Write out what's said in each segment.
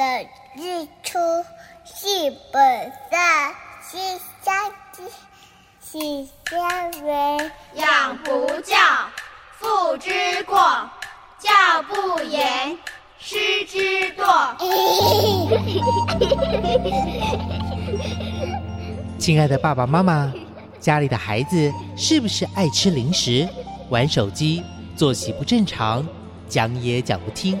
的日出是本善，是相知，是相为。养不教，父之过；教不严，师之惰。亲爱的爸爸妈妈，家里的孩子是不是爱吃零食、玩手机、作息不正常、讲也讲不听？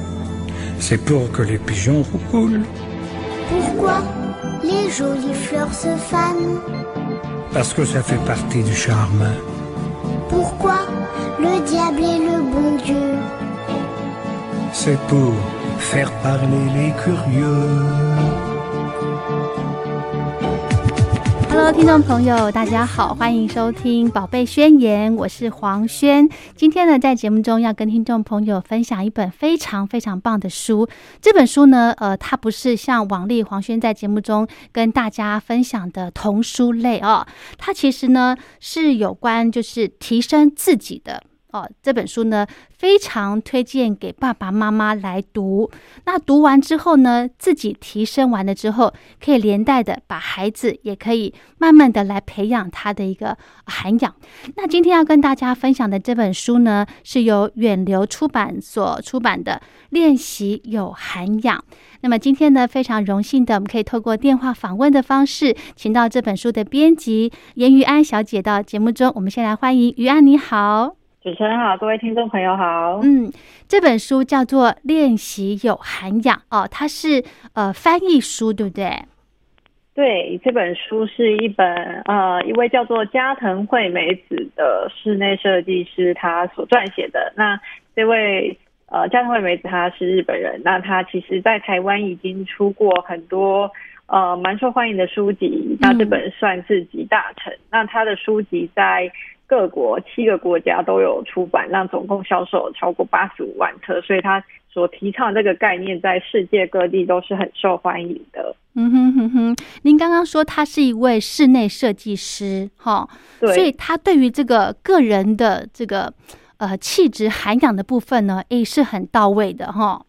C'est pour que les pigeons roulent, Pourquoi les jolies fleurs se fanent parce que ça fait partie du charme. Pourquoi le diable est le bon Dieu C'est pour faire parler les curieux. Hello，听众朋友，大家好，欢迎收听《宝贝宣言》，我是黄轩。今天呢，在节目中要跟听众朋友分享一本非常非常棒的书。这本书呢，呃，它不是像王丽黄轩在节目中跟大家分享的童书类哦，它其实呢是有关就是提升自己的。哦，这本书呢非常推荐给爸爸妈妈来读。那读完之后呢，自己提升完了之后，可以连带的把孩子也可以慢慢的来培养他的一个涵养。那今天要跟大家分享的这本书呢，是由远流出版所出版的《练习有涵养》。那么今天呢，非常荣幸的，我们可以透过电话访问的方式，请到这本书的编辑严于安小姐到节目中。我们先来欢迎于安，你好。主持人好，各位听众朋友好。嗯，这本书叫做《练习有涵养》哦，它是呃翻译书，对不对？对，这本书是一本呃一位叫做加藤惠美子的室内设计师他所撰写的。那这位呃加藤惠美子她是日本人，那她其实在台湾已经出过很多呃蛮受欢迎的书籍，那这本算是集大成。那她的书籍在各国七个国家都有出版，那总共销售超过八十五万册，所以他所提倡这个概念在世界各地都是很受欢迎的。嗯哼哼哼，您刚刚说他是一位室内设计师，哈，对，所以他对于这个个人的这个呃气质涵养的部分呢，诶是很到位的哈。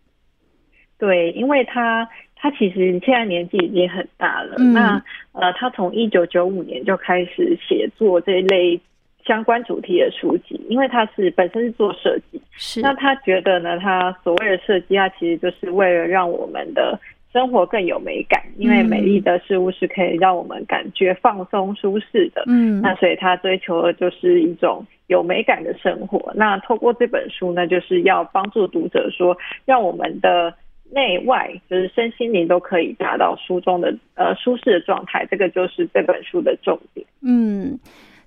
对，因为他他其实现在年纪已经很大了，嗯那呃，他从一九九五年就开始写作这一类相关主题的书籍，因为他是本身是做设计，是，那他觉得呢，他所谓的设计，它其实就是为了让我们的生活更有美感，因为嗯美丽的事物是可以让我们感觉放松舒适的。嗯那所以他追求的就是一种有美感的生活。那透过这本书呢，就是要帮助读者说，让我们的内外就是身心灵都可以达到书中的呃舒适的状态。这个就是这本书的重点。嗯。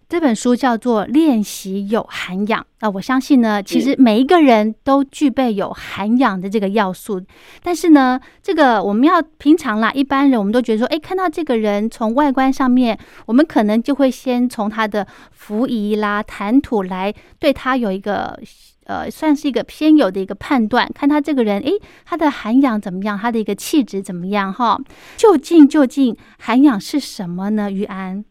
这本书叫做《练习有涵养》啊，我相信呢，其实每一个人都具备有涵养的这个要素。但是呢，这个我们要平常啦，一般人我们都觉得说，哎，看到这个人从外观上面，我们可能就会先从他的服仪啦、谈吐来对他有一个呃，算是一个偏有的一个判断，看他这个人，诶，他的涵养怎么样，他的一个气质怎么样哈？究竟究竟涵养是什么呢？于安？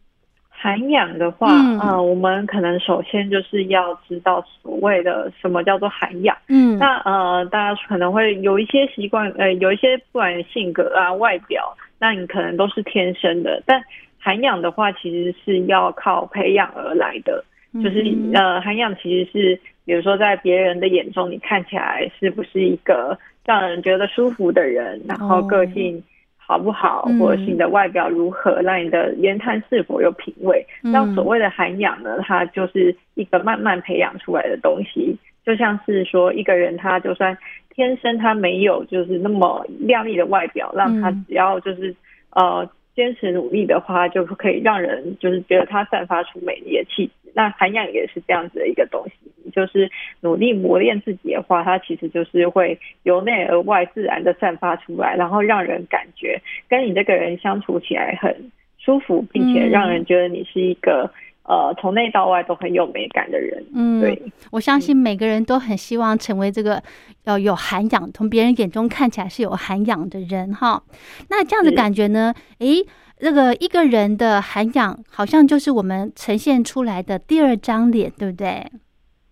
涵养的话，嗯呃，我们可能首先就是要知道所谓的什么叫做涵养。嗯那呃，大家可能会有一些习惯，呃，有一些不管性格啊、外表，那你可能都是天生的。但涵养的话，其实是要靠培养而来的。就是嗯呃，涵养其实是，比如说在别人的眼中，你看起来是不是一个让人觉得舒服的人，然后个性好不好，嗯或者是你的外表如何，让你的言谈是否有品味。嗯那所谓的涵养呢，它就是一个慢慢培养出来的东西。就像是说，一个人他就算天生他没有就是那么靓丽的外表，让他嗯只要就是呃坚持努力的话，就可以让人就是觉得他散发出美丽的气质。那涵养也是这样子的一个东西，就是努力磨练自己的话，它其实就是会由内而外自然的散发出来，然后让人感觉跟你这个人相处起来很舒服，并且让人觉得你是一个。呃，从内到外都很有美感的人，嗯，对，我相信每个人都很希望成为这个要有涵养，从别人眼中看起来是有涵养的人哈。那这样子感觉呢？诶，这个一个人的涵养，好像就是我们呈现出来的第二张脸，对不对？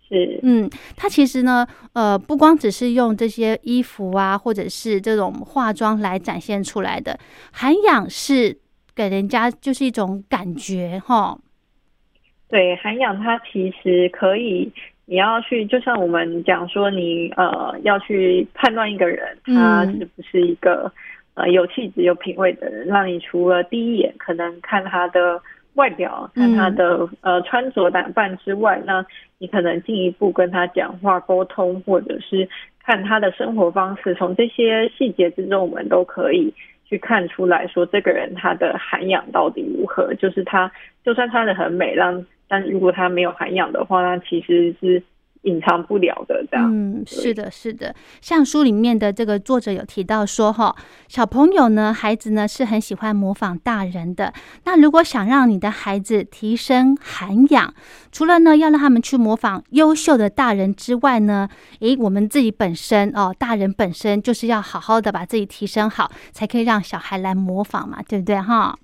是，嗯，他其实呢，呃，不光只是用这些衣服啊，或者是这种化妆来展现出来的涵养，是给人家就是一种感觉哈。对，涵养它其实可以，你要去，就像我们讲说，你呃要去判断一个人他是不是一个呃有气质、有品味的人，让你除了第一眼可能看他的外表、看他的呃穿着打扮之外，那你可能进一步跟他讲话沟通，或者是看他的生活方式，从这些细节之中，我们都可以。去看出来说这个人他的涵养到底如何？就是他就算穿的很美，让但如果他没有涵养的话，那其实是。隐藏不了的，这样。嗯，是的，是的。像书里面的这个作者有提到说，哈，小朋友呢，孩子呢是很喜欢模仿大人的。那如果想让你的孩子提升涵养，除了呢要让他们去模仿优秀的大人之外呢，诶，我们自己本身哦，大人本身就是要好好的把自己提升好，才可以让小孩来模仿嘛，对不对？哈。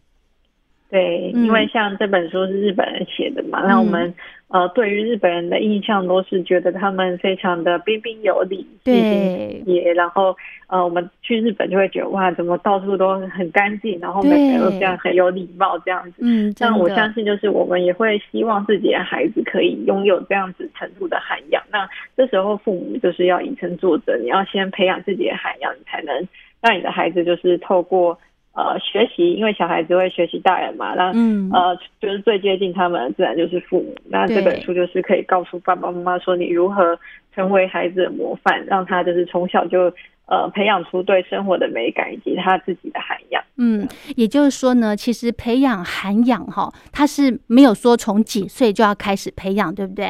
对，因为像这本书是日本人写的嘛，那我们呃对于日本人的印象都是觉得他们非常的彬彬有礼，对，也然后呃我们去日本就会觉得哇，怎么到处都很干净，然后每个人都这样很有礼貌这样子。嗯，但我相信就是我们也会希望自己的孩子可以拥有这样子程度的涵养。那这时候父母就是要以身作则，你要先培养自己的涵养，你才能让你的孩子就是透过。呃，学习，因为小孩子会学习大人嘛，那嗯呃，就是最接近他们，自然就是父母。那这本书就是可以告诉爸爸妈妈说，你如何成为孩子的模范，让他就是从小就呃培养出对生活的美感以及他自己的涵养。嗯，也就是说呢，其实培养涵养哈，他是没有说从几岁就要开始培养，对不对？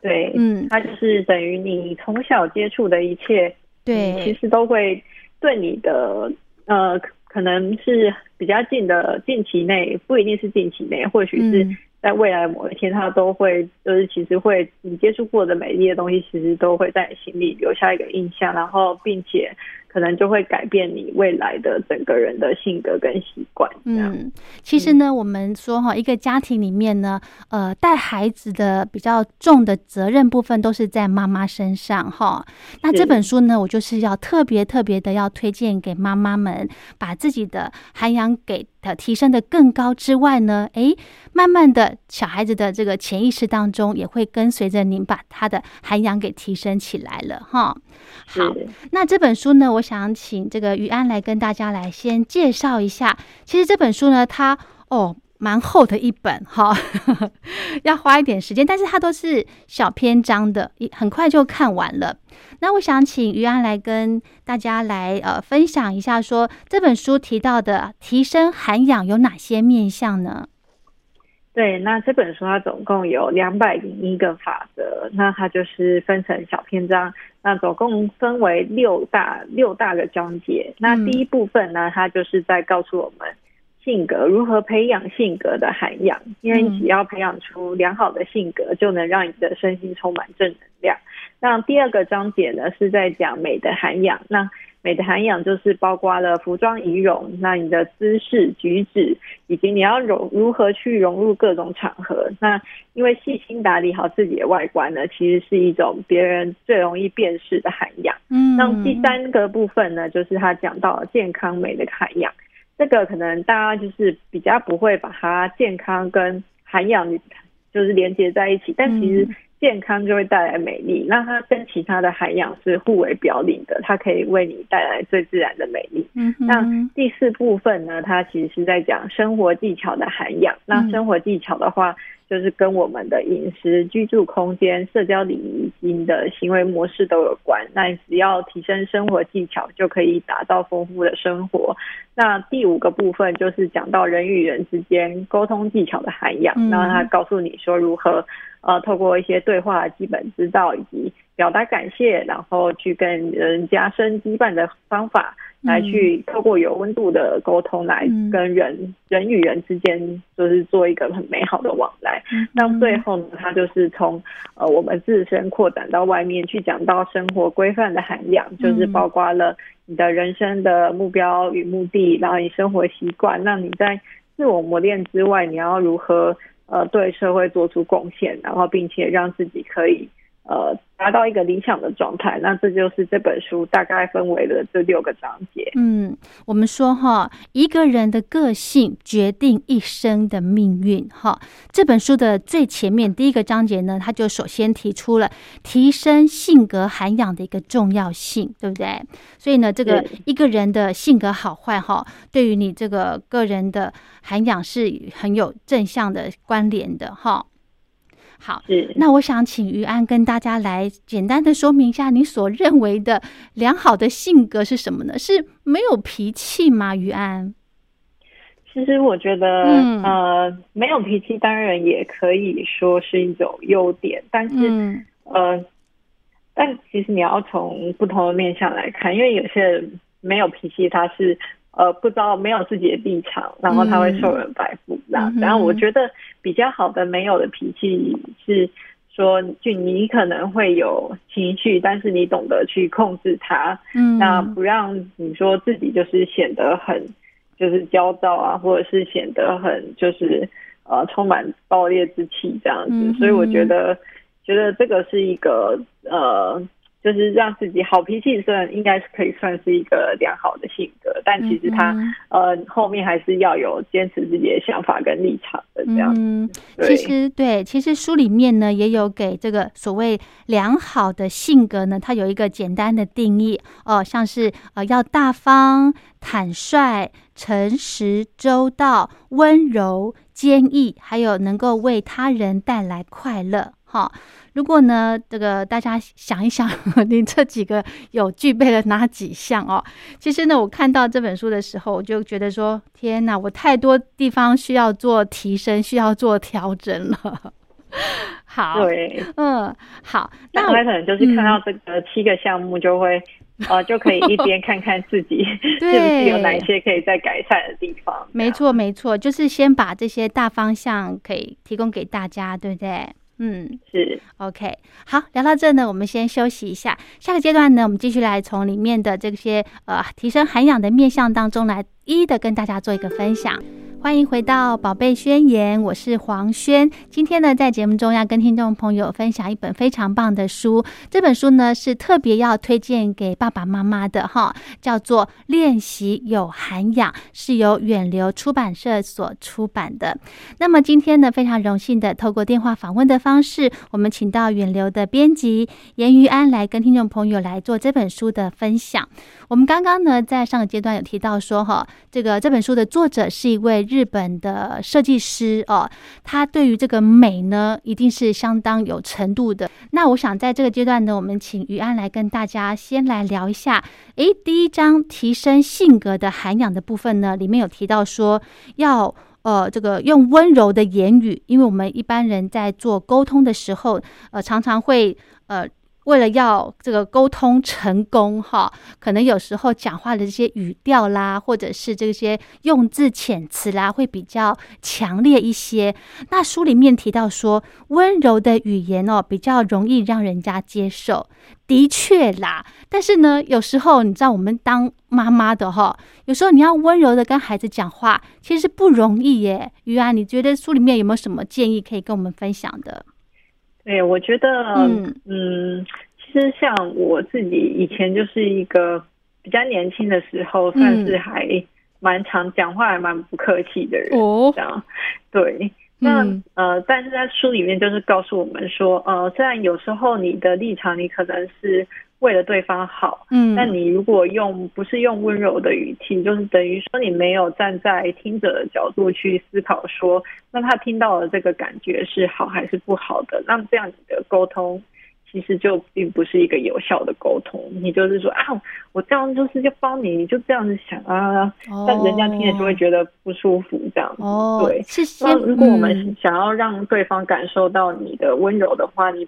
对，嗯，他就是等于你从小接触的一切，对，其实都会对你的呃。可能是比较近的近期内，不一定是近期内，或许是在未来某一天，他都会就是其实会你接触过的美丽的东西，其实都会在你心里留下一个印象，然后并且。可能就会改变你未来的整个人的性格跟习惯。嗯，其实呢，我们说哈，一个家庭里面呢，呃，带孩子的比较重的责任部分都是在妈妈身上哈。那这本书呢，我就是要特别特别的要推荐给妈妈们，把自己的涵养给的提升的更高之外呢，诶，慢慢的小孩子的这个潜意识当中也会跟随着您把他的涵养给提升起来了哈。好，那这本书呢，我。想请这个于安来跟大家来先介绍一下。其实这本书呢，它哦蛮厚的一本哈，要花一点时间，但是它都是小篇章的，一很快就看完了。那我想请于安来跟大家来呃分享一下，说这本书提到的提升涵养有哪些面向呢？对，那这本书它总共有两百零一个法则，那它就是分成小篇章，那总共分为六大六大个章节。那第一部分呢，它就是在告诉我们性格如何培养性格的涵养，因为只要培养出良好的性格，就能让你的身心充满正能量。那第二个章节呢，是在讲美的涵养，那。美的涵养就是包括了服装仪容，那你的姿势举止，以及你要融如何去融入各种场合。那因为细心打理好自己的外观呢，其实是一种别人最容易辨识的涵养。嗯，那第三个部分呢，就是他讲到健康美的涵养。这个可能大家就是比较不会把它健康跟涵养就是连接在一起，但其实。健康就会带来美丽，那它跟其他的涵养是互为表里的，它可以为你带来最自然的美丽。嗯，那第四部分呢，它其实是在讲生活技巧的涵养。那生活技巧的话，就是跟我们的饮食、居住空间、社交礼仪以及你的行为模式都有关。那你只要提升生活技巧，就可以打造丰富的生活。那第五个部分就是讲到人与人之间沟通技巧的涵养，嗯然后他告诉你说如何呃透过一些对话的基本之道以及表达感谢，然后去跟人加深羁绊的方法，来去透过有温度的沟通来嗯。跟人、人与人之间就是做一个很美好的往来。嗯到最后呢，它就是从呃我们自身扩展到外面去讲到生活规范的涵养，就是嗯。包括了你的人生的目标与目的，然后你生活习惯，那你在自我磨练之外，你要如何呃对社会做出贡献，然后并且让自己可以呃达到一个理想的状态。那这就是这本书大概分为了这六个章节。嗯，我们说哈，一个人的个性决定一生的命运。哈，这本书的最前面第一个章节呢，它就首先提出了提升性格涵养的一个重要性，对不对？所以呢，这个一个人的性格好坏哈，对于你这个个人的涵养是很有正向的关联的哈。好，是那我想请于安跟大家来简单的说明一下，你所认为的良好的性格是什么呢？是没有脾气吗？于安？其实我觉得，嗯呃，没有脾气当然也可以说是一种优点，但是，嗯呃，但其实你要从不同的面向来看，因为有些人没有脾气，他是呃不知道没有自己的立场，然后他会受人摆布这样嗯然后我觉得比较好的没有的脾气是说，就你可能会有情绪，但是你懂得去控制它，嗯，那不让你说自己就是显得很就是焦躁啊，或者是显得很就是呃充满暴烈之气这样子。嗯所以我觉得觉得这个是一个呃。就是让自己好脾气，虽然应该是可以算是一个良好的性格，但其实他、嗯呃后面还是要有坚持自己的想法跟立场的这样。嗯，其实对，其实书里面呢也有给这个所谓良好的性格呢，它有一个简单的定义哦，像是呃要大方、坦率、诚实、周到、温柔、坚毅，还有能够为他人带来快乐。哈，如果呢，这个大家想一想，你这几个有具备了哪几项哦？其实呢，我看到这本书的时候，我就觉得说，天哪，我太多地方需要做提升，需要做调整了。好，对，嗯，好，那那他可能就是看到这个七个项目，就会、呃就可以一边看看自己是不是有哪一些可以再改善的地方。没错，没错，就是先把这些大方向可以提供给大家，对不对？嗯是，OK，好，聊到这呢，我们先休息一下。下个阶段呢，我们继续来从里面的这些呃提升涵养的面向当中来一一的跟大家做一个分享。欢迎回到《宝贝宣言》，我是黄轩。今天呢，在节目中要跟听众朋友分享一本非常棒的书。这本书呢是特别要推荐给爸爸妈妈的哈，叫做《练习有涵养》，是由远流出版社所出版的。那么今天呢，非常荣幸的透过电话访问的方式，我们请到远流的编辑严于安来跟听众朋友来做这本书的分享。我们刚刚呢，在上个阶段有提到说，哈，这个这本书的作者是一位日本的设计师哦，他对于这个美呢，一定是相当有程度的。那我想在这个阶段呢，我们请于安来跟大家先来聊一下。诶，第一章提升性格的涵养的部分呢，里面有提到说要。呃，这个用温柔的言语，因为我们一般人在做沟通的时候，呃，常常会呃。为了要这个沟通成功，哈，可能有时候讲话的这些语调啦，或者是这些用字遣词啦，会比较强烈一些。那书里面提到说，温柔的语言哦，比较容易让人家接受。的确啦，但是呢，有时候你知道，我们当妈妈的哈，有时候你要温柔的跟孩子讲话，其实不容易耶。于安，你觉得书里面有没有什么建议可以跟我们分享的？对，我觉得，嗯。嗯其实像我自己以前就是一个比较年轻的时候，嗯。算是还蛮常讲话，还蛮不客气的人，哦这样，对。那、嗯。呃，但是在书里面就是告诉我们说，呃，虽然有时候你的立场你可能是为了对方好。嗯，那你如果用不是用温柔的语气，就是等于说你没有站在听者的角度去思考，说那他听到了这个感觉是好还是不好的，那这样子的沟通。其实就并不是一个有效的沟通，你就是说啊，我这样就是要帮你，你就这样子想啊，但人家听了就会觉得不舒服，这样子。哦，对。是那如果我嗯们想要让对方感受到你的温柔的话，你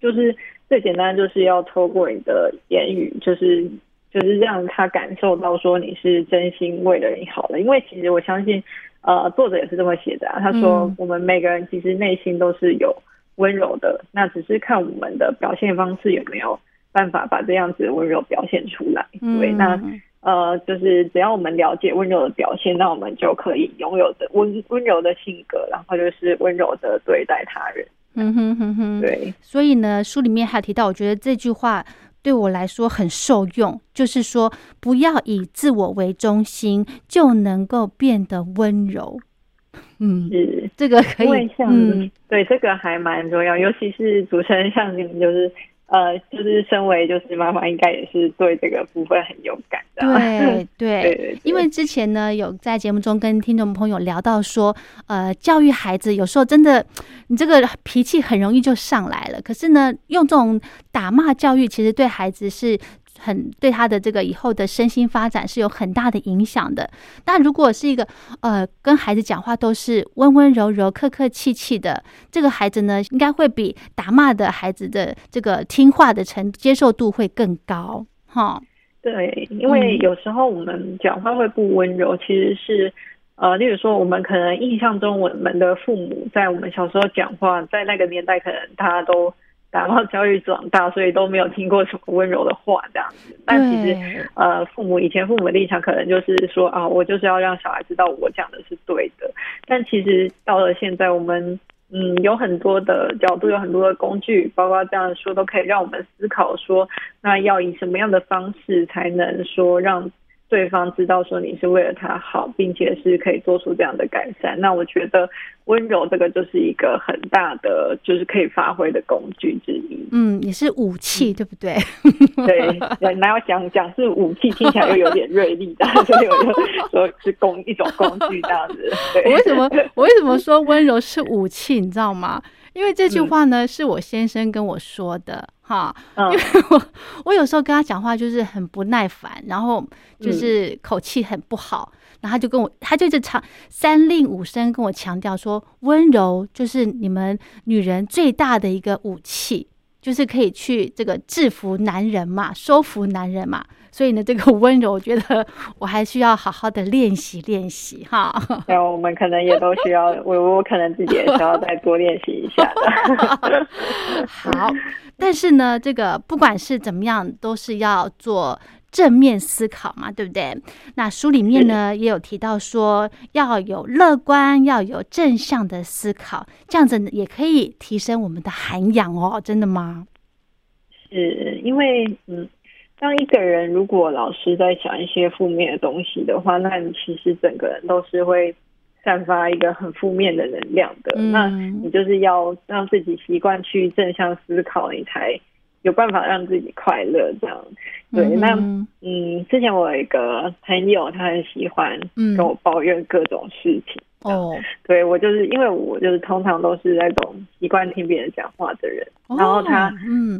就是最简单就是要透过你的言语，就是就是让他感受到说你是真心为了你好的。因为其实我相信，呃，作者也是这么写的啊。他说嗯我们每个人其实内心都是有。温柔的，那只是看我们的表现方式有没有办法把这样子的温柔表现出来。嗯对，那呃，就是只要我们了解温柔的表现，那我们就可以拥有的温温柔的性格，然后就是温柔的对待他人。嗯哼哼哼，对，所以呢，书里面还提到，我觉得这句话对我来说很受用，就是说不要以自我为中心，就能够变得温柔。嗯，是这个可以因为，像、嗯对这个还蛮重要，尤其是主持人像你们就是。呃，就是身为就是妈妈，应该也是对这个部分很有感的。对对对，对，因为之前呢，有在节目中跟听众朋友聊到说，呃，教育孩子有时候真的，你这个脾气很容易就上来了。可是呢，用这种打骂教育，其实对孩子是很对他的这个以后的身心发展是有很大的影响的。但如果是一个呃跟孩子讲话都是温温柔柔、客客气气的，这个孩子呢，应该会比打骂的孩子的这个听话的程接受度会更高，哈。对，因为有时候我们讲话会不温柔，其实是呃，例如说我们可能印象中我们的父母在我们小时候讲话，在那个年代可能大家都打骂教育长大，所以都没有听过什么温柔的话这样子。但其实呃，父母以前父母的立场可能就是说啊，我就是要让小孩知道我讲的是对的。但其实到了现在，我们嗯有很多的角度，有很多的工具，包括这样的书都可以让我们思考说，那要以什么样的方式才能说让对方知道说你是为了他好，并且是可以做出这样的改善。那我觉得温柔这个就是一个很大的，就是可以发挥的工具之一。嗯，也是武器，对不对？对，本来要讲讲是武器，听起来又有点锐利的，所以我就说是工一种工具这样子。对，我为什么我为什么说温柔是武器？你知道吗？因为这句话呢，是我先生跟我说的，哈。嗯因为我我有时候跟他讲话就是很不耐烦，然后就是口气很不好，然后他就跟我，他就一直长三令五申跟我强调说，温柔就是你们女人最大的一个武器。就是可以去这个制服男人嘛，收服男人嘛，所以呢，这个温柔，我觉得我还需要好好的练习练习哈。然后我们可能也都需要，我我可能自己也需要再多练习一下的。好，但是呢，这个不管是怎么样，都是要做正面思考嘛，对不对？那书里面呢也有提到说，要有乐观，要有正向的思考，这样子也可以提升我们的涵养哦。真的吗？是因为嗯，当一个人如果老是在想一些负面的东西的话，那你其实整个人都是会散发一个很负面的能量的。嗯那你就是要让自己习惯去正向思考，你才有办法让自己快乐。这样对，那嗯嗯，之前我有一个朋友，他很喜欢嗯跟我抱怨各种事情。哦，对我就是因为我就是通常都是那种习惯听别人讲话的人，然后他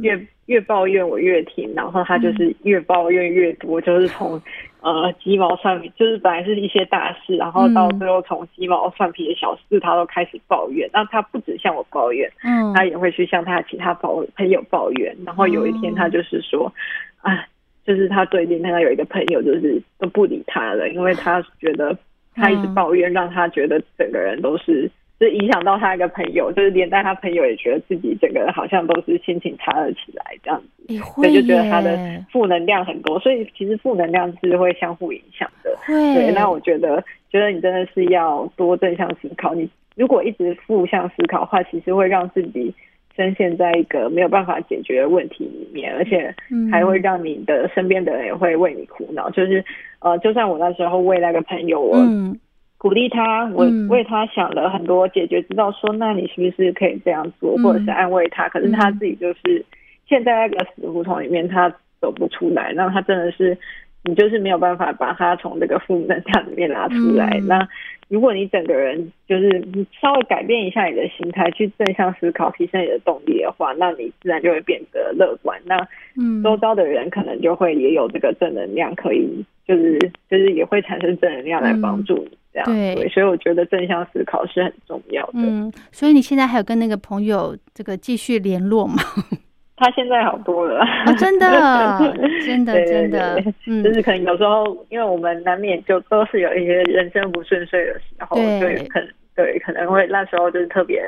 越越抱怨我越听，然后他就是越抱怨越多，就是从呃鸡毛蒜皮，就是本来是一些大事，然后到嗯。最后从鸡毛蒜皮的小事，他都开始抱怨。那他不止向我抱怨，嗯。他也会去向他其他朋朋友抱怨。然后有一天他就是说，啊，就是他最近他有一个朋友就是都不理他了，因为他觉得他一直嗯抱怨，让他觉得整个人都是。就影响到他一个朋友，就是连带他朋友也觉得自己整个人好像都是心情差了起来，这样子，所以就觉得他的负能量很多，所以其实负能量是会相互影响的。会，对，那我觉得，觉得你真的是要多正向思考。你如果一直负向思考的话，其实会让自己深陷在一个没有办法解决的问题里面，而且嗯还会让你的身边的人也会为你苦恼。就是呃，就算我那时候为那个朋友，我嗯鼓励他，我嗯为他想了很多解决之道，说那你是不是可以这样做，嗯或者是安慰他，可是他自己就是。陷在那个死胡同里面，他走不出来，那他真的是你就是没有办法把它从这个负能量里面拉出来。嗯那如果你整个人就是你稍微改变一下你的心态，去正向思考，提升你的动力的话，那你自然就会变得乐观。那嗯周遭的人可能就会也有这个正能量，可以就是就是也会产生正能量来帮助你这样。嗯对所以我觉得正向思考是很重要的。嗯，所以你现在还有跟那个朋友这个继续联络吗？他现在好多了，哦，真的，真的，真的，嗯。就，是可能有时候，因为我们难免就都是有一些人生不顺遂的时候，对。对，可能对可能会那时候就是特别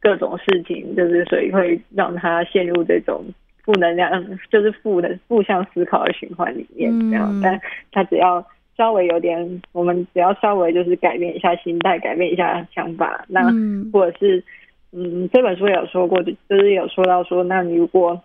各种事情，就是所以会让他陷入这种负能量，就是负的负向思考的循环里面这样。嗯但他只要稍微有点，我们只要稍微就是改变一下心态，改变一下想法，那嗯。或者是嗯，这本书也有说过，就是有说到说，那你如果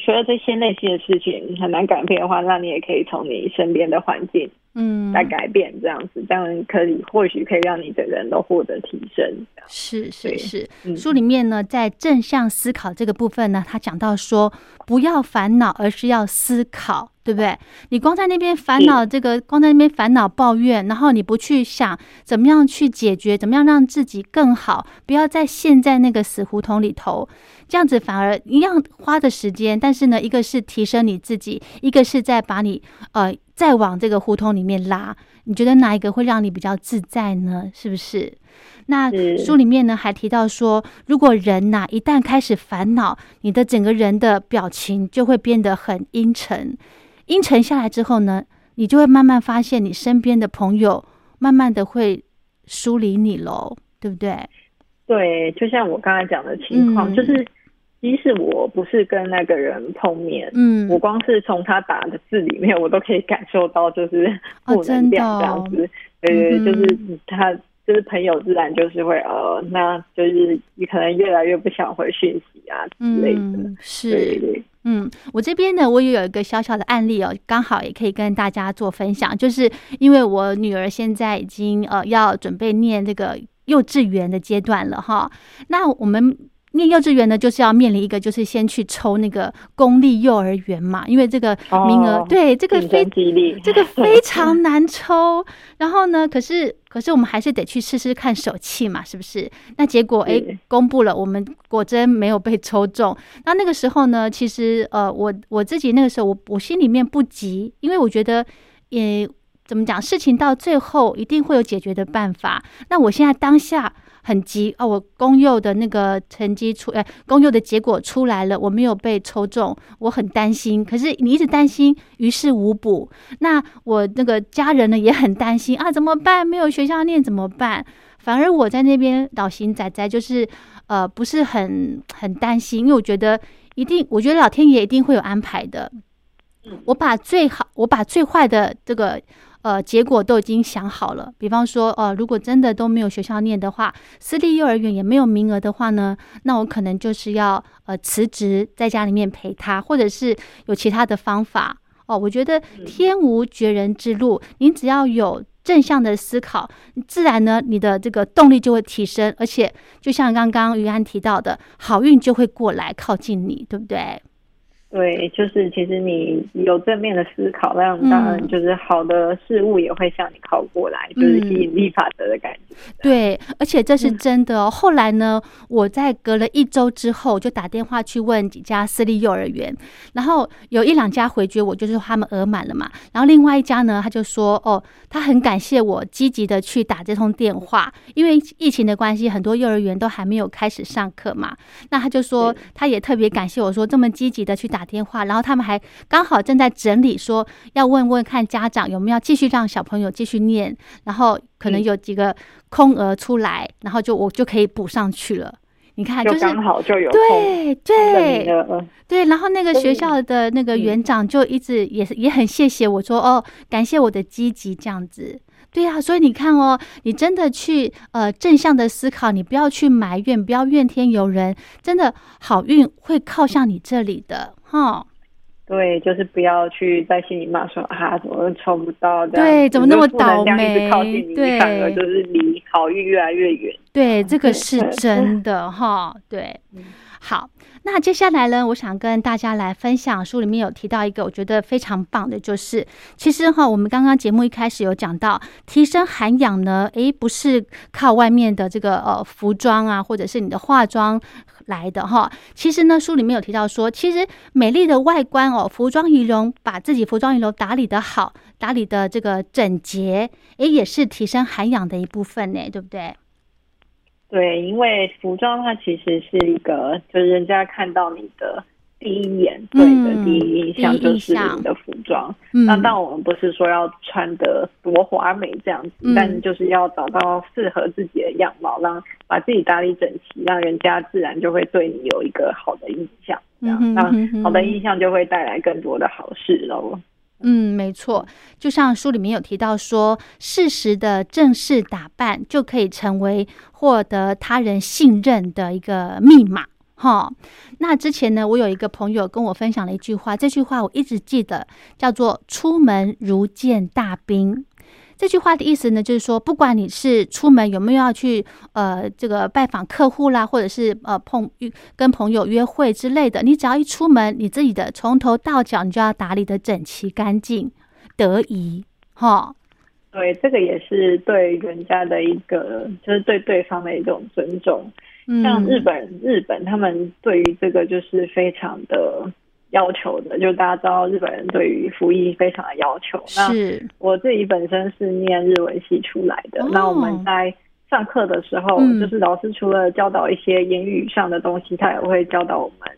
除了这些内心的事情很难改变的话，那你也可以从你身边的环境嗯，来改变，这样子，这样可以或许可以让你整个人都获得提升。是是是，嗯书里面呢，在正向思考这个部分呢，他讲到说，不要烦恼，而是要思考，对不对？你光在那边烦恼这个，光在那边烦恼抱怨，然后你不去想怎么样去解决，怎么样让自己更好，不要再陷在那个死胡同里头，这样子反而一样花的时间，但是呢，一个是提升你自己，一个是在把你呃再往这个胡同里面拉。你觉得哪一个会让你比较自在呢？是不是？那书里面呢还提到说，如果人呐、一旦开始烦恼，你的整个人的表情就会变得很阴沉。阴沉下来之后呢，你就会慢慢发现你身边的朋友慢慢的会疏离你喽，对不对？对，就像我刚才讲的情况，嗯就是即使我不是跟那个人碰面，嗯我光是从他打的字里面，我都可以感受到就是哦负能量这样子。对对，嗯就是他就是朋友，自然就是会呃，那就是你可能越来越不想回讯息啊之类的。是。对，嗯，我这边呢，我也有一个小小的案例哦，刚好也可以跟大家做分享，就是因为我女儿现在已经呃要准备念这个幼稚园的阶段了哈，那我们。念幼稚园呢，就是要面临一个，就是先去抽那个公立幼儿园嘛，因为这个名额，哦对这个非这个 非常难抽。然后呢，可是可是我们还是得去试试看手气嘛，是不是？那结果诶是，公布了，我们果真没有被抽中。那那个时候呢，其实呃，我我自己那个时候，我我心里面不急，因为我觉得也怎么讲，事情到最后一定会有解决的办法。那我现在当下。很急哦！我公幼的那个成绩出，哎，公幼的结果出来了，我没有被抽中，我很担心。可是你一直担心，于事无补。那我那个家人呢也很担心啊，怎么办？没有学校念怎么办？反而我在那边老行仔仔就是呃不是很很担心，因为我觉得一定，我觉得老天爷一定会有安排的。我把最好，我把最坏的这个呃结果都已经想好了。比方说，呃，如果真的都没有学校念的话，私立幼儿园也没有名额的话呢，那我可能就是要呃辞职，在家里面陪他，或者是有其他的方法。哦，我觉得天无绝人之路，你只要有正向的思考，自然呢，你的这个动力就会提升，而且就像刚刚于安提到的，好运就会过来靠近你，对不对？对，就是其实你有正面的思考，那嗯当然就是好的事物也会向你靠过来，就是吸引力法则的感觉。对，而且这是真的哦。后来呢，我在隔了一周之后，就打电话去问几家私立幼儿园，然后有一两家回绝我，就是说他们额满了嘛。然后另外一家呢，他就说，哦，他很感谢我积极的去打这通电话，因为疫情的关系，很多幼儿园都还没有开始上课嘛。那他就说，他也特别感谢我说这么积极的去打电话，然后他们还刚好正在整理，说要问问看家长有没有继续让小朋友继续念，然后可能嗯有几个空额出来，然后就我就可以补上去了。你看，就是刚好就有对对额。对，然后那个学校的那个嗯园长就一直也是也很谢谢我说哦，感谢我的积极这样子。对啊，所以你看哦，你真的去呃正向的思考，你不要去埋怨，不要怨天尤人，真的好运会靠向你这里的哈。对，就是不要去在心里骂说啊，怎么抽不到这样？对怎么那么倒霉近你，对反而就是离好运越来越远。对，这个是真的哈。对，嗯好，那接下来呢，我想跟大家来分享，书里面有提到一个我觉得非常棒的，就是其实哈，我们刚刚节目一开始有讲到，提升涵养呢，诶，不是靠外面的这个呃服装啊，或者是你的化妆来的哈。其实呢，书里面有提到说，其实美丽的外观哦，服装仪容，把自己服装仪容打理的好，打理的这个整洁，诶，也是提升涵养的一部分呢，对不对？对，因为服装它其实是一个，就是人家看到你的第一眼对的第一印象就是你的服装。那但我们不是说要穿的多华美这样子，但就是要找到适合自己的样貌，让把自己打理整齐，让人家自然就会对你有一个好的印象。这样，那好的印象就会带来更多的好事喽。嗯，没错，就像书里面有提到说，适时的正式打扮就可以成为获得他人信任的一个密码。哈，那之前呢，我有一个朋友跟我分享了一句话，这句话我一直记得，叫做“出门如见大兵”。这句话的意思呢，就是说，不管你是出门有没有要去呃这个拜访客户啦，或者是呃碰跟朋友约会之类的，你只要一出门，你自己的从头到脚，你就要打理的整齐干净得宜，哈。对，这个也是对人家的一个，就是对对方的一种尊重。像日本，日本他们对于这个就是非常的。要求的，就大家知道日本人对于服役非常的要求。那我自己本身是念日文系出来的，那我们在上课的时候，就是老师除了教导一些言语上的东西，他也会教导我们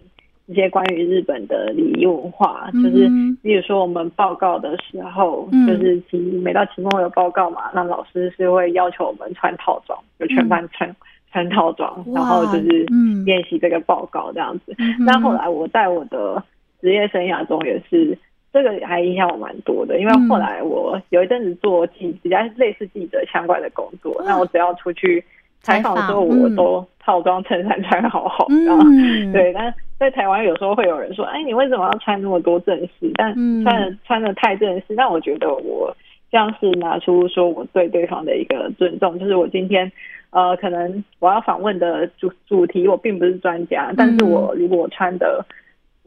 一些关于日本的礼仪文化。就是比如说我们报告的时候，就是期每到期末有报告嘛，那老师是会要求我们穿套装，就全班穿穿套装，然后就是练习这个报告这样子。那后来我在我的职业生涯中也是这个还影响我蛮多的，因为后来我有一阵子做记比较类似记者相关的工作，那我只要出去采访的时候，我都套装衬衫穿好好，嗯，对。但在台湾有时候会有人说，哎，你为什么要穿那么多正式？但穿的穿的太正式，但我觉得我这样是拿出说我对对方的一个尊重，就是我今天呃，可能我要访问的主主题我并不是专家，但是我如果穿的。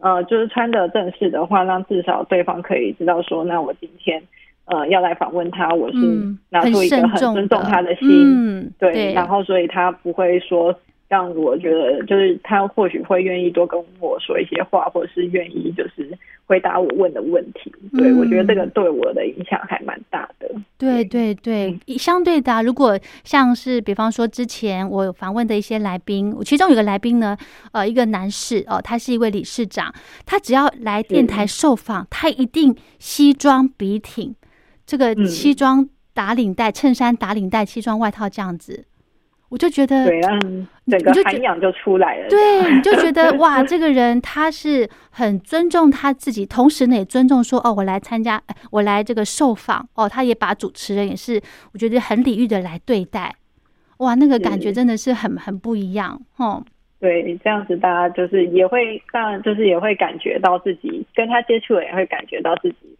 呃，就是穿的正式的话，让至少对方可以知道说，那我今天呃要来访问他，我是拿出一个很尊重他的心，对，然后所以他不会说。让我觉得，就是他或许会愿意多跟我说一些话，或者是愿意就是回答我问的问题。对我觉得这个对我的影响还蛮大的。对对对，相对的，如果像是比方说之前我访问的一些来宾，其中有个来宾呢，呃，一个男士哦，他是一位理事长，他只要来电台受访，他一定西装笔挺，这个西装打领带、衬衫打领带、西装外套这样子。我就觉得，对，让整个涵养就出来了。对，你就觉得 哇，这个人他是很尊重他自己，同时呢也尊重说，哦，我来参加，我来这个受访，哦，他也把主持人也是，我觉得很礼遇的来对待。哇，那个感觉真的是很很不一样，哦。对，这样子大家就是也会，当然就是也会感觉到自己跟他接触了，也会感觉到自己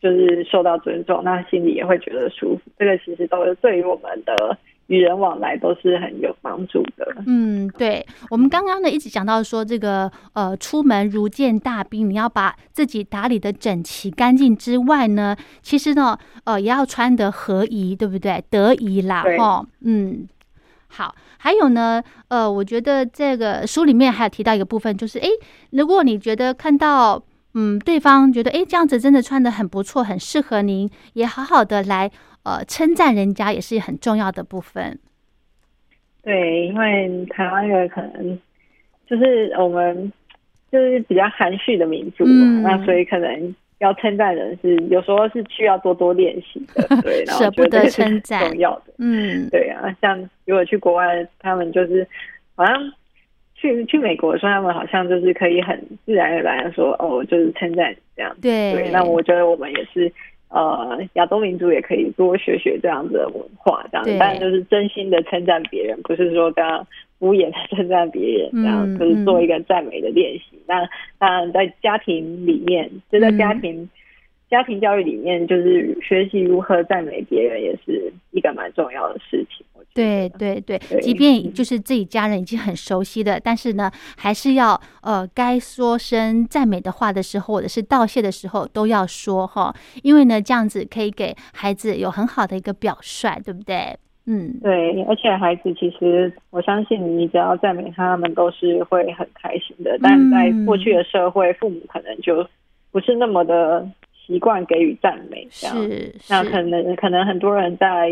就是受到尊重，那心里也会觉得舒服。这个其实都是对于我们的。与人往来都是很有帮助的。嗯，对，我们刚刚呢一直讲到说，这个呃，出门如见大兵，你要把自己打理的整齐干净之外呢，其实呢，呃，也要穿得合宜，对不对？得宜啦，哈，嗯，好。还有呢，呃，我觉得这个书里面还有提到一个部分，就是，哎，如果你觉得看到，嗯，对方觉得，哎，这样子真的穿的很不错，很适合您，也好好的来。呃，称赞人家也是很重要的部分。对，因为台湾人可能就是我们就是比较含蓄的民族，那所以可能要称赞人是有时候是需要多多练习的。对，舍不得称赞，重要的。嗯，对啊，像如果去国外，他们就是好像去去美国的时候，他们好像就是可以很自然而然的说哦，就是称赞这样。对，那我觉得我们也是。呃，亚洲民族也可以多学学这样子的文化，这样，当然就是真心的称赞别人，不是说这样敷衍的称赞别人，这样就是做一个赞美的练习。那当然，在家庭里面，就在家庭家庭教育里面，就是学习如何赞美别人，也是一个蛮重要的事情。我觉对对对，对即便就是自己家人已经很熟悉的，但是呢，还是要呃，该说声赞美的话的时候，或者是道谢的时候，都要说哈，因为呢，这样子可以给孩子有很好的一个表率，对不对？嗯，对，而且孩子其实，我相信你只要赞美他们，都是会很开心的。但在过去的社会，父母可能就不是那么的习惯给予赞美，这样。是那可能可能很多人在，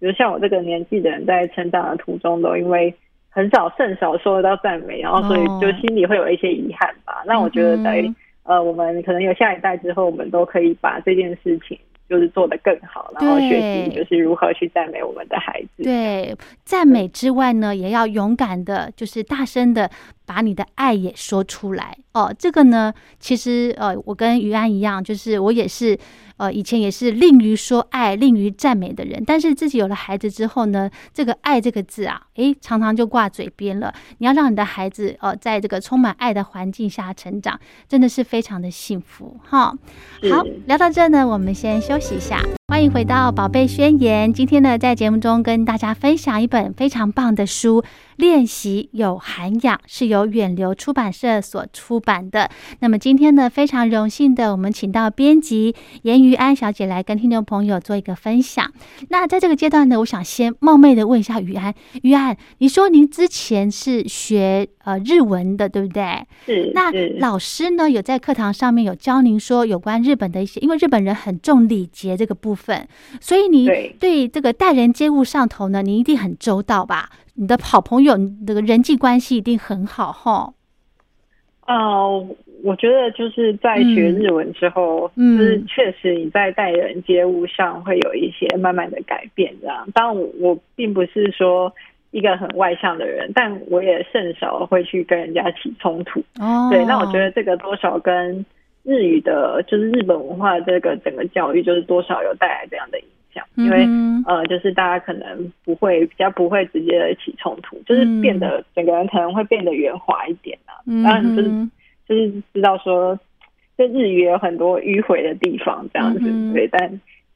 比如像我这个年纪的人，在成长的途中，都因为很少甚少受得到赞美，然后所以就心里会有一些遗憾吧。那我觉得在、嗯呃，我们可能有下一代之后，我们都可以把这件事情就是做得更好，然后学习就是如何去赞美我们的孩子。对，赞美之外呢，也要勇敢的，就是大声的把你的爱也说出来哦。这个呢，其实呃，我跟于安一样，就是我也是呃，以前也是吝于说爱、吝于赞美的人，但是自己有了孩子之后呢，这个“爱”这个字啊，诶，常常就挂嘴边了。你要让你的孩子呃，在这个充满爱的环境下成长，真的是非常的幸福哈。好，聊到这呢，我们先休息一下。欢迎回到《宝贝宣言》。今天呢，在节目中跟大家分享一本非常棒的书，《练习有涵养》，是由远流出版社所出版的。那么今天呢，非常荣幸的，我们请到编辑严于安小姐来跟听众朋友做一个分享。那在这个阶段呢，我想先冒昧的问一下于安，于安，你说您之前是学呃日文的，对不对？是那是老师呢，有在课堂上面有教您说有关日本的一些，因为日本人很重礼节这个部分，所以你对对这个待人接物上头呢，你一定很周到吧？你的好朋友，你这个人际关系一定很好哈。哦，我觉得就是在学日文之后，嗯就是确实你在待人接物上会有一些慢慢的改变。这样，当然我我并不是说一个很外向的人，但我也甚少会去跟人家起冲突。哦，对，那我觉得这个多少跟日语的，就是日本文化的这个整个教育，就是多少有带来这样的影响，因为。嗯呃，就是大家可能不会比较不会直接的起冲突，就是变得、整个人可能会变得圆滑一点啊。嗯当然就是嗯就是知道说，这日语也有很多迂回的地方，这样子、嗯对。但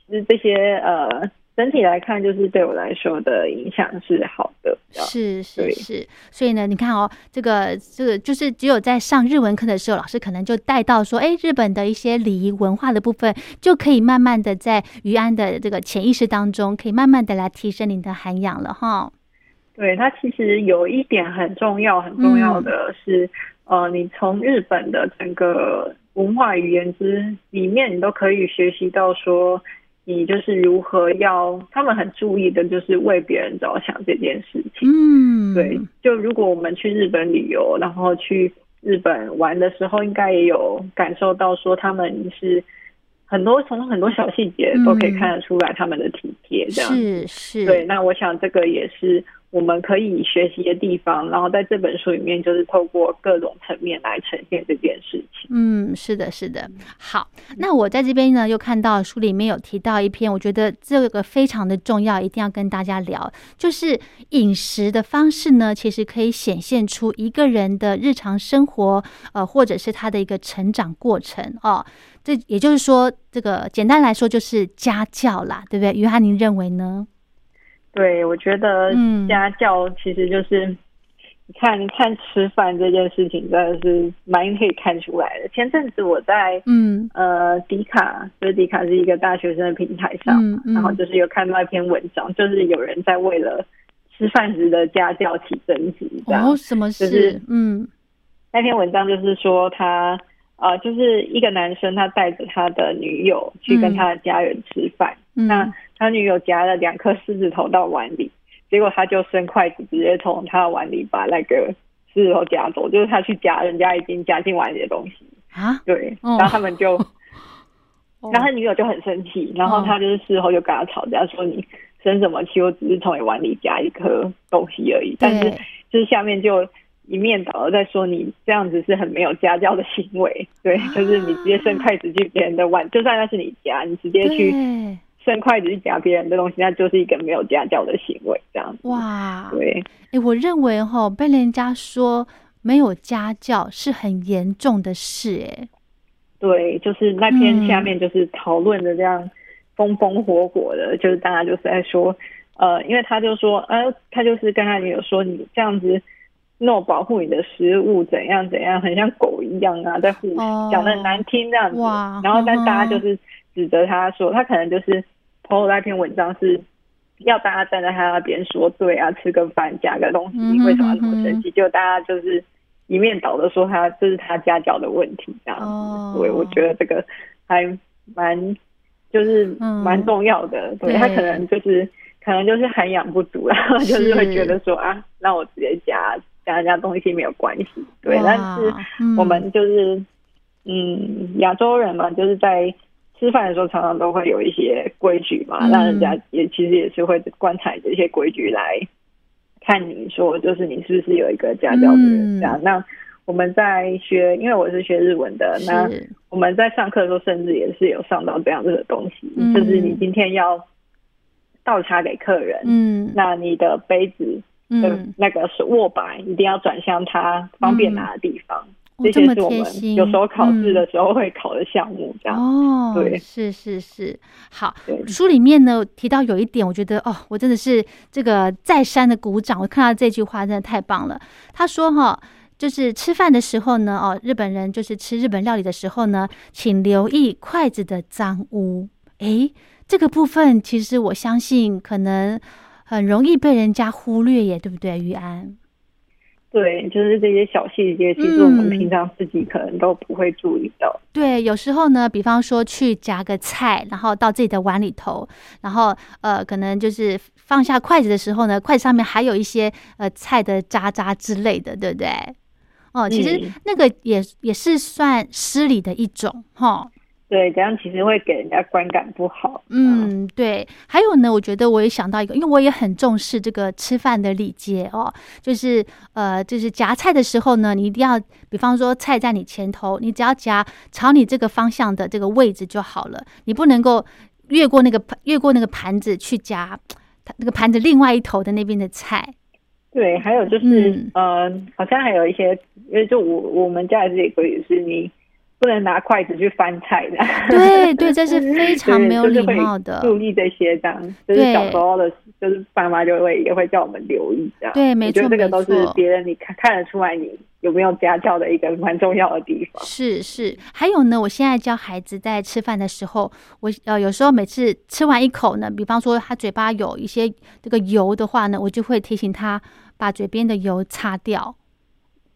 其实这些呃，整体来看，就是对我来说的影响是好的。是是是，所以呢，你看哦，这个这个就是只有在上日文课的时候，老师可能就带到说，哎，日本的一些礼仪文化的部分，就可以慢慢的在于安的这个潜意识当中，可以慢慢的来提升您的涵养了哈。对，它其实有一点很重要，很重要的是，呃，你从日本的整个文化语言之里面，你都可以学习到说，你就是如何要，他们很注意的就是为别人着想这件事情。嗯，对，就如果我们去日本旅游，然后去日本玩的时候，应该也有感受到说他们是很多从很多小细节都可以看得出来他们的体贴，这样子。是是，对，那我想这个也是我们可以学习的地方。然后在这本书里面，就是透过各种层面来呈现这件事情。嗯，是的，是的。好，那我在这边呢，又看到书里面有提到一篇，我觉得这个非常的重要，一定要跟大家聊，就是饮食的方式呢，其实可以显现出一个人的日常生活，呃，或者是他的一个成长过程哦。这也就是说，这个简单来说就是家教啦，对不对？于翰，您认为呢？对，我觉得嗯。家教其实就是，你看，你看吃饭这件事情真的是蛮可以看出来的。前阵子我在嗯。呃迪卡，就是迪卡是一个大学生的平台上，嗯嗯。然后就是有看到一篇文章，就是有人在为了吃饭时的家教起争执，然后。哦，什么事？就是嗯。那篇文章就是说他呃，就是一个男生他带着他的女友去跟他的家人吃饭，嗯，那他女友夹了两颗狮子头到碗里，结果他就伸筷子直接从他的碗里把那个狮子头夹走，就是他去夹人家已经夹进碗里的东西，啊，对，哦。然后他们就，哦。然后他女友就很生气，然后他就是事后就跟他吵架说你生什么气，我只是从你碗里夹一颗东西而已，但是就是下面就。一面倒的在说你这样子是很没有家教的行为，对，就是你直接伸筷子去别人的碗，就算那是你夹，你直接去对伸筷子去夹别人的东西，那就是一个没有家教的行为，这样子。哇，对，哎，我认为哈，被人家说没有家教是很严重的事，哎，对，就是那篇嗯下面就是讨论的这样风风火火的，就是大家就是在说，呃，因为他就说，呃，他就是跟他女友说，你这样子。那保护你的食物怎样怎样，很像狗一样啊，在护哦讲的很难听这样子。哇然后，但嗯大家就是指责他说，他可能就是 PO 那篇文章是要大家站在他那边说，对啊，吃个饭夹个东西，你为什么要那么生气？就大家就是一面倒的说他这是他家教的问题这样子。哦对，我觉得这个还蛮就是嗯蛮重要的。对对他可能就是可能就是涵养不足，然 后就是会觉得说啊，那我直接加加人家东西没有关系。对，但是嗯我们就是嗯亚洲人嘛，就是在。吃饭的时候常常都会有一些规矩嘛，嗯。让人家也其实也是会观察这些规矩来看你说，就是你是不是有一个家教的人嗯。这样。那我们在学，因为我是学日文的，那我们在上课的时候，甚至也是有上到这样子的东西，嗯。就是你今天要倒茶给客人，嗯。那你的杯子的嗯，那个是握把一定要转向他方便拿的地方。哦这么这些是我们贴心，有时候考试嗯的时候会考的项目，这样。哦，对是是是，好。对书里面呢提到有一点，我觉得哦，我真的是这个再三的鼓掌。我看到这句话真的太棒了。他说哈、就是吃饭的时候呢，哦，日本人就是吃日本料理的时候呢，请留意筷子的脏污。诶，这个部分其实我相信可能很容易被人家忽略耶，对不对，于安？对，就是这些小细节，其实我们嗯平常自己可能都不会注意到。对，有时候呢，比方说去夹个菜，然后到自己的碗里头，然后呃，可能就是放下筷子的时候呢，筷子上面还有一些呃菜的渣渣之类的，对不对？哦，其实嗯那个也也是算失礼的一种，哈。对，这样其实会给人家观感不好。嗯，对。还有呢，我觉得我也想到一个，因为我也很重视这个吃饭的礼节哦，就是呃，就是夹菜的时候呢，你一定要，比方说菜在你前头，你只要夹朝你这个方向的这个位置就好了，你不能够越过那个盘，越过那个盘子去夹它那个盘子另外一头的那边的菜。对，还有就是，嗯呃，好像还有一些，因为就我我们家的这个规矩是你不能拿筷子去翻菜的。对对，这是非常没有礼就是会貌的。注意这些这样，就是对小时候的，就是爸妈就会也会叫我们留意这样。对没我觉得错没这个都是别人你看看得出来你有没有家教的一个蛮重要的地方。是是，还有呢，我现在教孩子在吃饭的时候，我呃有时候每次吃完一口呢，比方说他嘴巴有一些这个油的话呢，我就会提醒他把嘴边的油擦掉。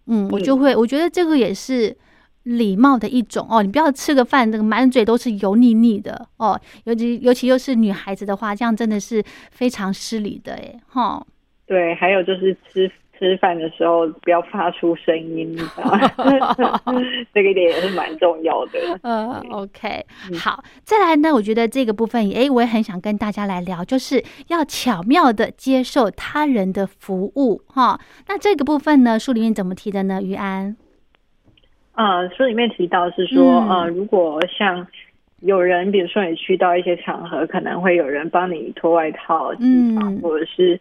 嗯，我就会，我觉得这个也是礼貌的一种哦。你不要吃个饭，这个满嘴都是油腻腻的哦，尤其尤其又是女孩子的话，这样真的是非常失礼的诶。哈。对，还有就是吃吃饭的时候不要发出声音，你知道吗 这个一点也是蛮重要的。呃，OK，嗯好，再来呢，我觉得这个部分，诶，我也很想跟大家来聊，就是要巧妙的接受他人的服务哈。那这个部分呢，书里面怎么提的呢？于安，啊，书里面提到是说，嗯。呃，如果像有人，比如说你去到一些场合，可能会有人帮你脱外套、嗯。或者是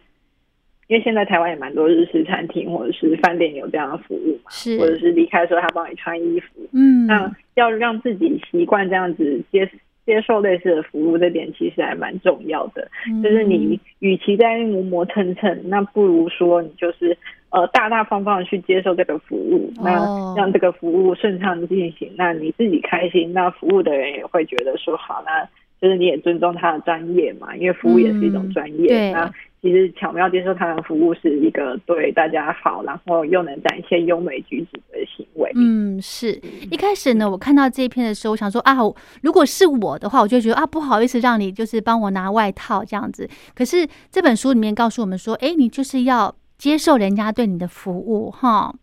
因为现在台湾也蛮多日式餐厅或者是饭店有这样的服务嘛，或者是，是离开的时候他帮你穿衣服，嗯，那要让自己习惯这样子接接受类似的服务，这点其实还蛮重要的。就是你与其在那磨磨蹭蹭，那不如说你就是呃大大方方的去接受这个服务，哦那让这个服务顺畅进行，那你自己开心，那服务的人也会觉得说好，那就是你也尊重他的专业嘛，因为服务也是一种专业。那其实巧妙接受他的服务是一个对大家好，然后又能展现优美举止的行为。嗯，是一开始呢，我看到这一篇的时候，我想说啊，如果是我的话，我就觉得啊，不好意思让你就是帮我拿外套这样子。可是这本书里面告诉我们说，哎，你就是要接受人家对你的服务哈。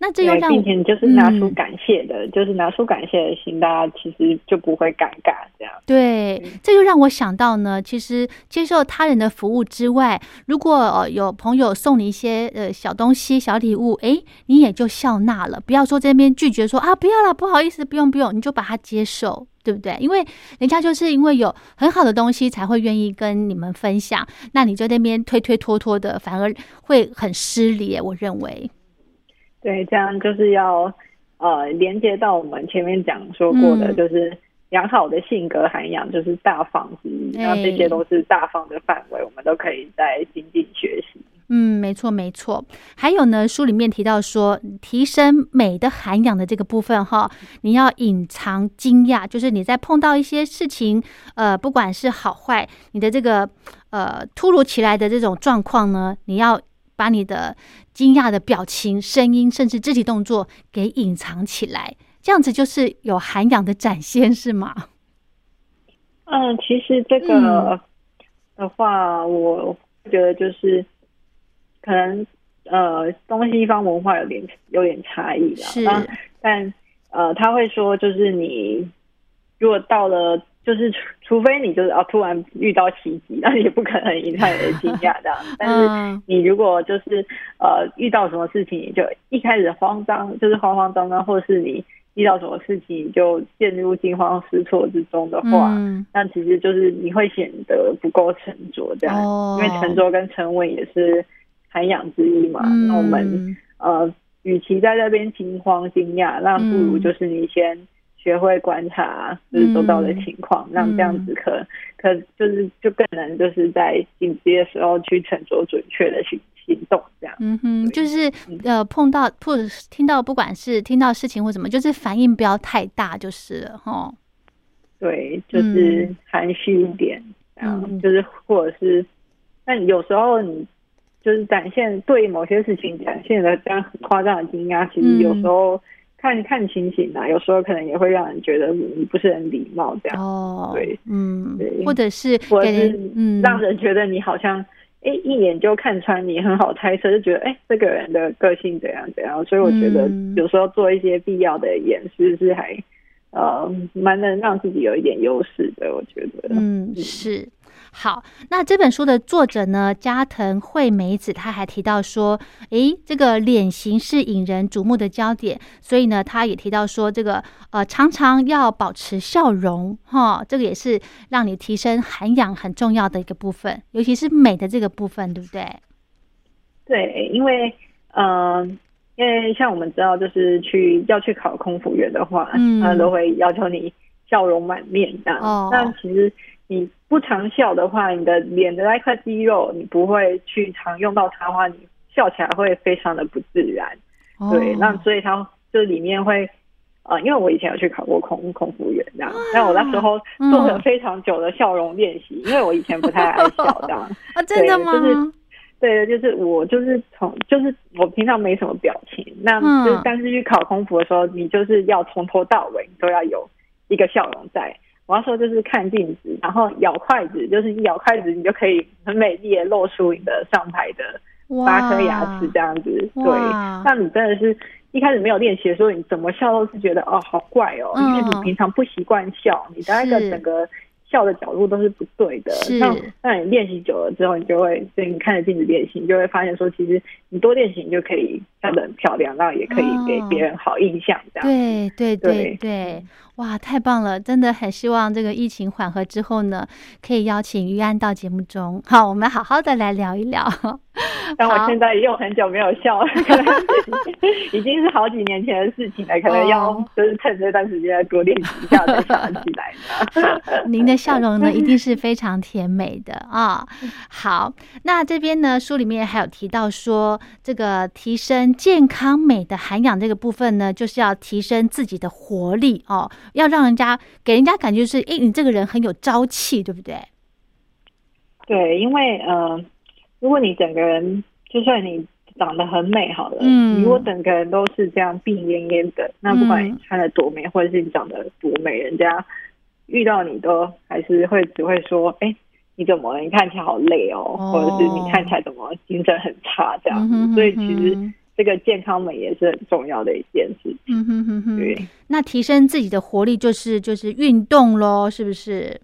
那这又对，让我并且你就是拿出嗯感谢的，就是拿出感谢的心，大家其实就不会尴尬这样。对，这就让我想到呢，其实接受他人的服务之外，如果、呃、有朋友送你一些呃小东西、小礼物，诶，你也就笑纳了，不要说这边拒绝说啊不要了，不好意思，不用不用，你就把它接受，对不对？因为人家就是因为有很好的东西才会愿意跟你们分享，那你就那边推推拖拖的，反而会很失礼，我认为。对，这样就是要呃连接到我们前面讲说过的，嗯就是良好的性格涵养就是大方之一，那这些都是大方的范围，我们都可以在精进学习。嗯，没错没错。还有呢，书里面提到说，提升美的涵养的这个部分哈，你要隐藏惊讶，就是你在碰到一些事情，呃，不管是好坏，你的这个呃突如其来的这种状况呢，你要把你的惊讶的表情、声音，甚至肢体动作给隐藏起来，这样子就是有涵养的展现，是吗？嗯，其实这个的话，我觉得就是。可能呃，东西方文化有点有点差异啦。是，但呃，他会说，就是你如果到了，就是除除非你就是啊，突然遇到奇迹，那也不可能引发你的惊讶这样。但是你如果就是呃遇到什么事情，就一开始慌张，就是慌慌张张，或是你遇到什么事情就陷入惊慌失措之中的话，那其实就是你会显得不够沉着这样，因为沉着跟沉稳也是。涵养之一嘛，那我们呃，与其在那边惊慌惊讶，那不如就是你先学会观察，就是周到的情况，让这样子可可就是就更能就是在紧急的时候去沉着准确的去行动，这样。嗯哼，就是呃碰到或者是听到，不管是听到事情或什么，就是反应不要太大，就是了哈。对，就是含蓄一点，然后就是或者是，那有时候你。就是展现对某些事情展现的这样很夸张的惊讶，其实有时候看看情形啊，有时候可能也会让人觉得你不是很礼貌这样。哦，对，嗯，对，或者是或者是嗯，让人觉得你好像哎一眼就看穿你，很好猜测，就觉得哎这个人的个性怎样怎样。所以我觉得有时候做一些必要的掩饰是还呃蛮能让自己有一点优势的。我觉得，嗯，是。好，那这本书的作者呢，加藤惠美子，她还提到说，诶，这个脸型是引人瞩目的焦点，所以呢，她也提到说，这个呃，常常要保持笑容，哈，这个也是让你提升涵养很重要的一个部分，尤其是美的这个部分，对不对？对，因为呃，因为像我们知道，就是去要去考空服员的话，嗯，他都会要求你笑容满面这样，哦，但其实。你不常笑的话，你的脸的那块肌肉，你不会去常用到它的话，你笑起来会非常的不自然。对，那所以它这里面会，呃，因为我以前有去考过空空服员这样，但我那时候做了非常久的笑容练习，因为我以前不太爱笑这样。啊，真的吗？就是，对的，就是我就是从就是我平常没什么表情，那就是但是去考空服的时候，你就是要从头到尾都要有一个笑容在。我要说就是看镜子，然后咬筷子，就是你咬筷子，你就可以很美丽的露出你的上排的八颗牙齿这样子。对，那你真的是一开始没有练习的时候，你怎么笑都是觉得哦好怪哦，因为你平常不习惯笑，你的那个整个。笑的角度都是不对的。那那你练习久了之后，你就会，所以你看着镜子练习，你就会发现说，其实你多练习，你就可以笑得很漂亮，然后也可以给别人好印象。这样。对对对对，哇，太棒了！真的很希望这个疫情缓和之后呢，可以邀请于安到节目中，好，我们好好的来聊一聊。但我现在又很久没有笑，可能已经是好几年前的事情了，可能要就是趁这段时间多练习一下再想起来。您的笑容呢，一定是非常甜美的啊。好，那这边呢，书里面还有提到说，这个提升健康美的涵养这个部分呢，就是要提升自己的活力哦，要让人家给人家感觉是，哎，你这个人很有朝气，对不对？对，因为呃。如果你整个人就算你长得很美好了，嗯，如果整个人都是这样病恹恹的，那不管你穿的多美，或者是你长得多美，人家遇到你都还是会只会说：“哎，你怎么？你看起来好累哦，或者是你看起来怎么精神很差？”这样，所以其实这个健康美也是很重要的一件事情。嗯哼哼哼，对。那提升自己的活力就是就是运动喽，是不是？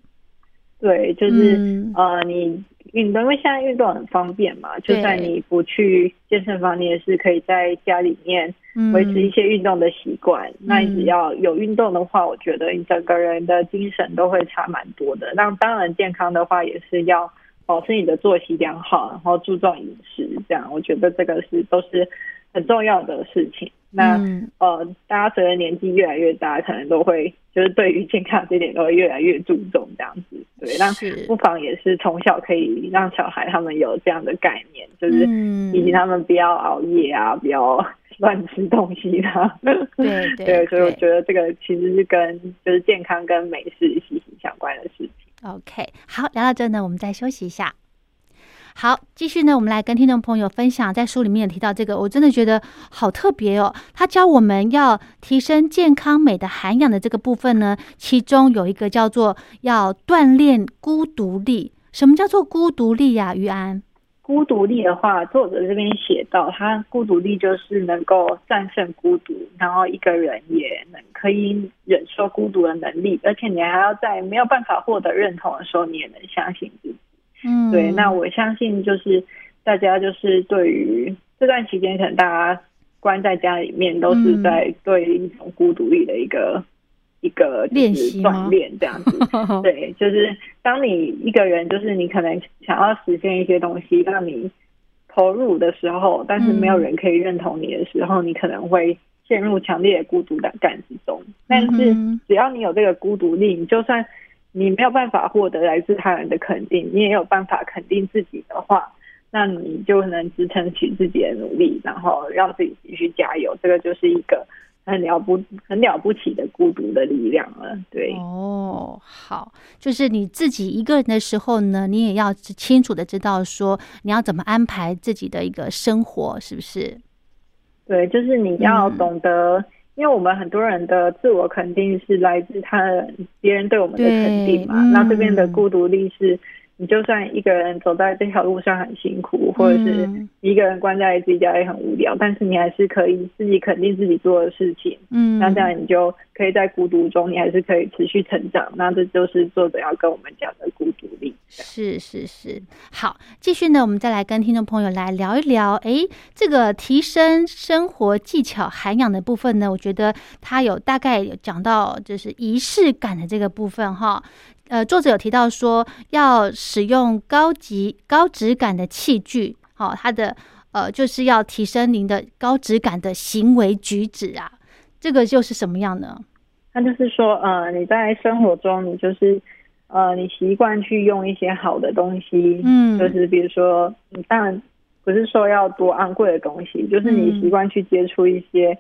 对，就是呃你。运动，因为现在运动很方便嘛，就算你不去健身房，你也是可以在家里面维持一些运动的习惯。那你只要有运动的话，我觉得你整个人的精神都会差蛮多的。那当然，健康的话也是要保持你的作息良好，然后注重饮食，这样我觉得这个是都是很重要的事情。那呃，大家随着年纪越来越大，可能都会就是对于健康这点都会越来越注重这样子。对，那是不妨也是从小可以让小孩他们有这样的概念，就是嗯以及他们不要熬夜啊，不要 乱吃东西啊。对对对，所以我觉得这个其实是跟就是健康跟美是息息相关的事情。OK，好，聊到这呢，我们再休息一下。好，继续呢，我们来跟听众朋友分享，在书里面有提到这个，我真的觉得好特别哦。他教我们要提升健康美的涵养的这个部分呢，其中有一个叫做要锻炼孤独力。什么叫做孤独力呀、于安？孤独力的话，作者这边写到，他孤独力就是能够战胜孤独，然后一个人也能可以忍受孤独的能力，而且你还要在没有办法获得认同的时候，你也能相信自己。嗯，对，那我相信就是大家就是对于这段期间，可能大家关在家里面，都是在对一种孤独力的一个、一个练习锻炼这样子。对，就是当你一个人，就是你可能想要实现一些东西，让你投入的时候，但是没有人可以认同你的时候，你可能会陷入强烈的孤独感感之中。但是嗯只要你有这个孤独力，你就算你没有办法获得来自他人的肯定，你也有办法肯定自己的话，那你就能支撑起自己的努力，然后让自己继续加油。这个就是一个很了不很了不起的孤独的力量了。对。哦，好，就是你自己一个人的时候呢，你也要清楚的知道说你要怎么安排自己的一个生活，是不是？对，就是你要嗯懂得，因为我们很多人的自我肯定是来自他、别人对我们的肯定嘛。对那这边的嗯孤独力是，你就算一个人走在这条路上很辛苦，或者是嗯一个人关在自己家也很无聊，但是你还是可以自己肯定自己做的事情。嗯，那这样你就可以在孤独中，你还是可以持续成长。那这就是作者要跟我们讲的孤独力。是是是，好，继续呢，我们再来跟听众朋友来聊一聊，诶，这个提升生活技巧涵养的部分呢，我觉得他有大概有讲到就是仪式感的这个部分哈。呃，作者有提到说要使用高级高质感的器具，好、它的呃就是要提升您的高质感的行为举止啊，这个就是什么样呢？那就是说，呃，你在生活中，你就是，呃，你习惯去用一些好的东西，嗯就是比如说，你当然不是说要多昂贵的东西，就是你嗯习惯去接触一些，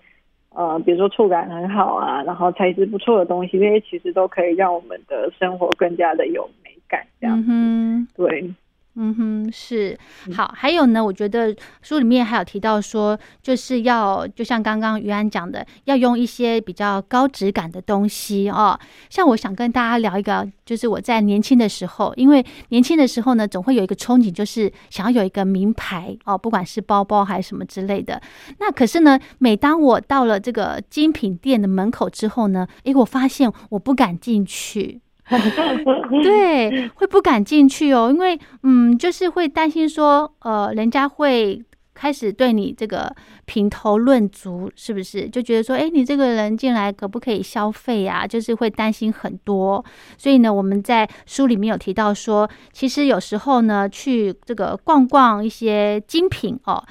呃，比如说触感很好啊，然后材质不错的东西，这些其实都可以让我们的生活更加的有美感，这样，嗯。对。嗯哼，是好。还有呢，我觉得书里面还有提到说，就是要就像刚刚于安讲的，要用一些比较高质感的东西哦。像我想跟大家聊一个，就是我在年轻的时候，因为年轻的时候呢，总会有一个憧憬，就是想要有一个名牌哦，不管是包包还是什么之类的。那可是呢，每当我到了这个精品店的门口之后呢，诶，我发现我不敢进去。对，会不敢进去哦，因为嗯，就是会担心说，呃，人家会开始对你这个评头论足，是不是？就觉得说，哎，你这个人进来可不可以消费啊？就是会担心很多。所以呢，我们在书里面有提到说，其实有时候呢，去这个逛逛一些精品哦。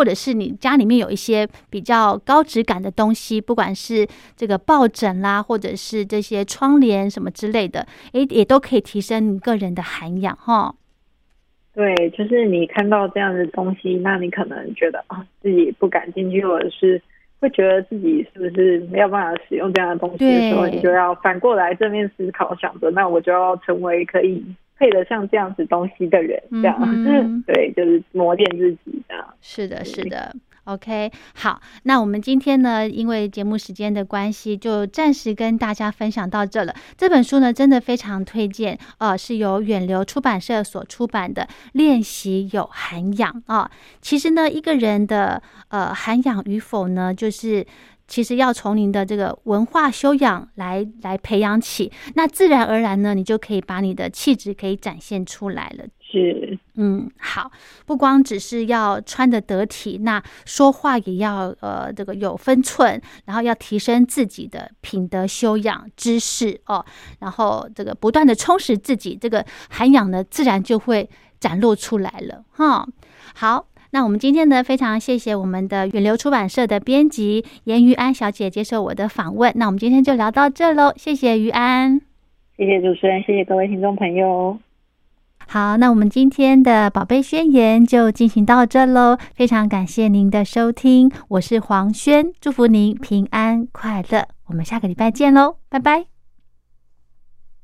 或者是你家里面有一些比较高质感的东西，不管是这个抱枕啦，或者是这些窗帘什么之类的，诶，也都可以提升你个人的涵养哈。对，就是你看到这样的东西，那你可能觉得啊、自己不敢进去，或者是会觉得自己是不是没有办法使用这样的东西的时候，你就要反过来正面思考，想着那我就要成为可以配得上这样子东西的人，这样，嗯 对，就是磨练自己这样。是的，是的。OK，好，那我们今天呢，因为节目时间的关系，就暂时跟大家分享到这了。这本书呢，真的非常推荐，呃，是由远流出版社所出版的《练习有涵养》啊。其实呢，一个人的呃涵养与否呢，就是。其实要从您的这个文化修养来来培养起，那自然而然呢，你就可以把你的气质可以展现出来了。是，嗯，好，不光只是要穿的得体，那说话也要呃这个有分寸，然后要提升自己的品德修养、知识哦，然后这个不断的充实自己，这个涵养呢，自然就会展露出来了哈。好。那我们今天呢，非常谢谢我们的远流出版社的编辑严于安小姐接受我的访问。那我们今天就聊到这喽，谢谢于安，谢谢主持人，谢谢各位听众朋友。好，那我们今天的宝贝宣言就进行到这喽，非常感谢您的收听，我是黄轩，祝福您平安快乐，我们下个礼拜见喽，拜拜。